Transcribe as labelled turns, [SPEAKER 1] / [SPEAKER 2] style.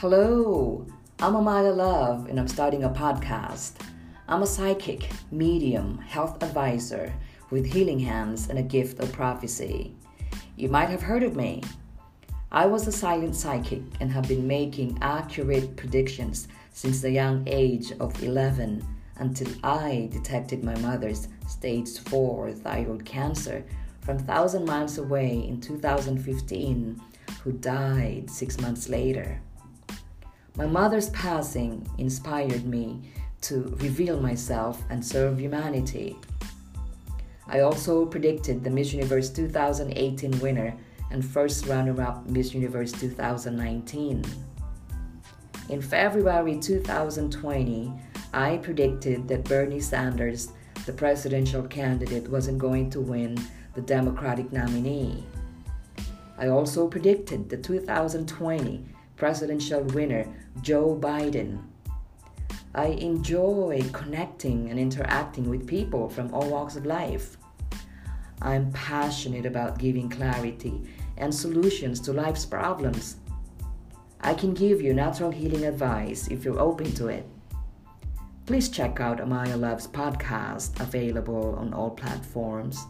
[SPEAKER 1] Hello, I'm Amaya Love and I'm starting a podcast. I'm a psychic, medium, health advisor with healing hands and a gift of prophecy. You might have heard of me. I was a silent psychic and have been making accurate predictions since the young age of 11 until I detected my mother's stage 4 thyroid cancer from 1,000 miles away in 2015, who died six months later. My mother's passing inspired me to reveal myself and serve humanity. I also predicted the Miss Universe 2018 winner and first runner up Miss Universe 2019. In February 2020, I predicted that Bernie Sanders, the presidential candidate, wasn't going to win the Democratic nominee. I also predicted the 2020 presidential winner, Joe Biden. I enjoy connecting and interacting with people from all walks of life. I'm passionate about giving clarity and solutions to life's problems. I can give you natural healing advice if you're open to it. Please check out Amaya Love's podcast, available on all platforms.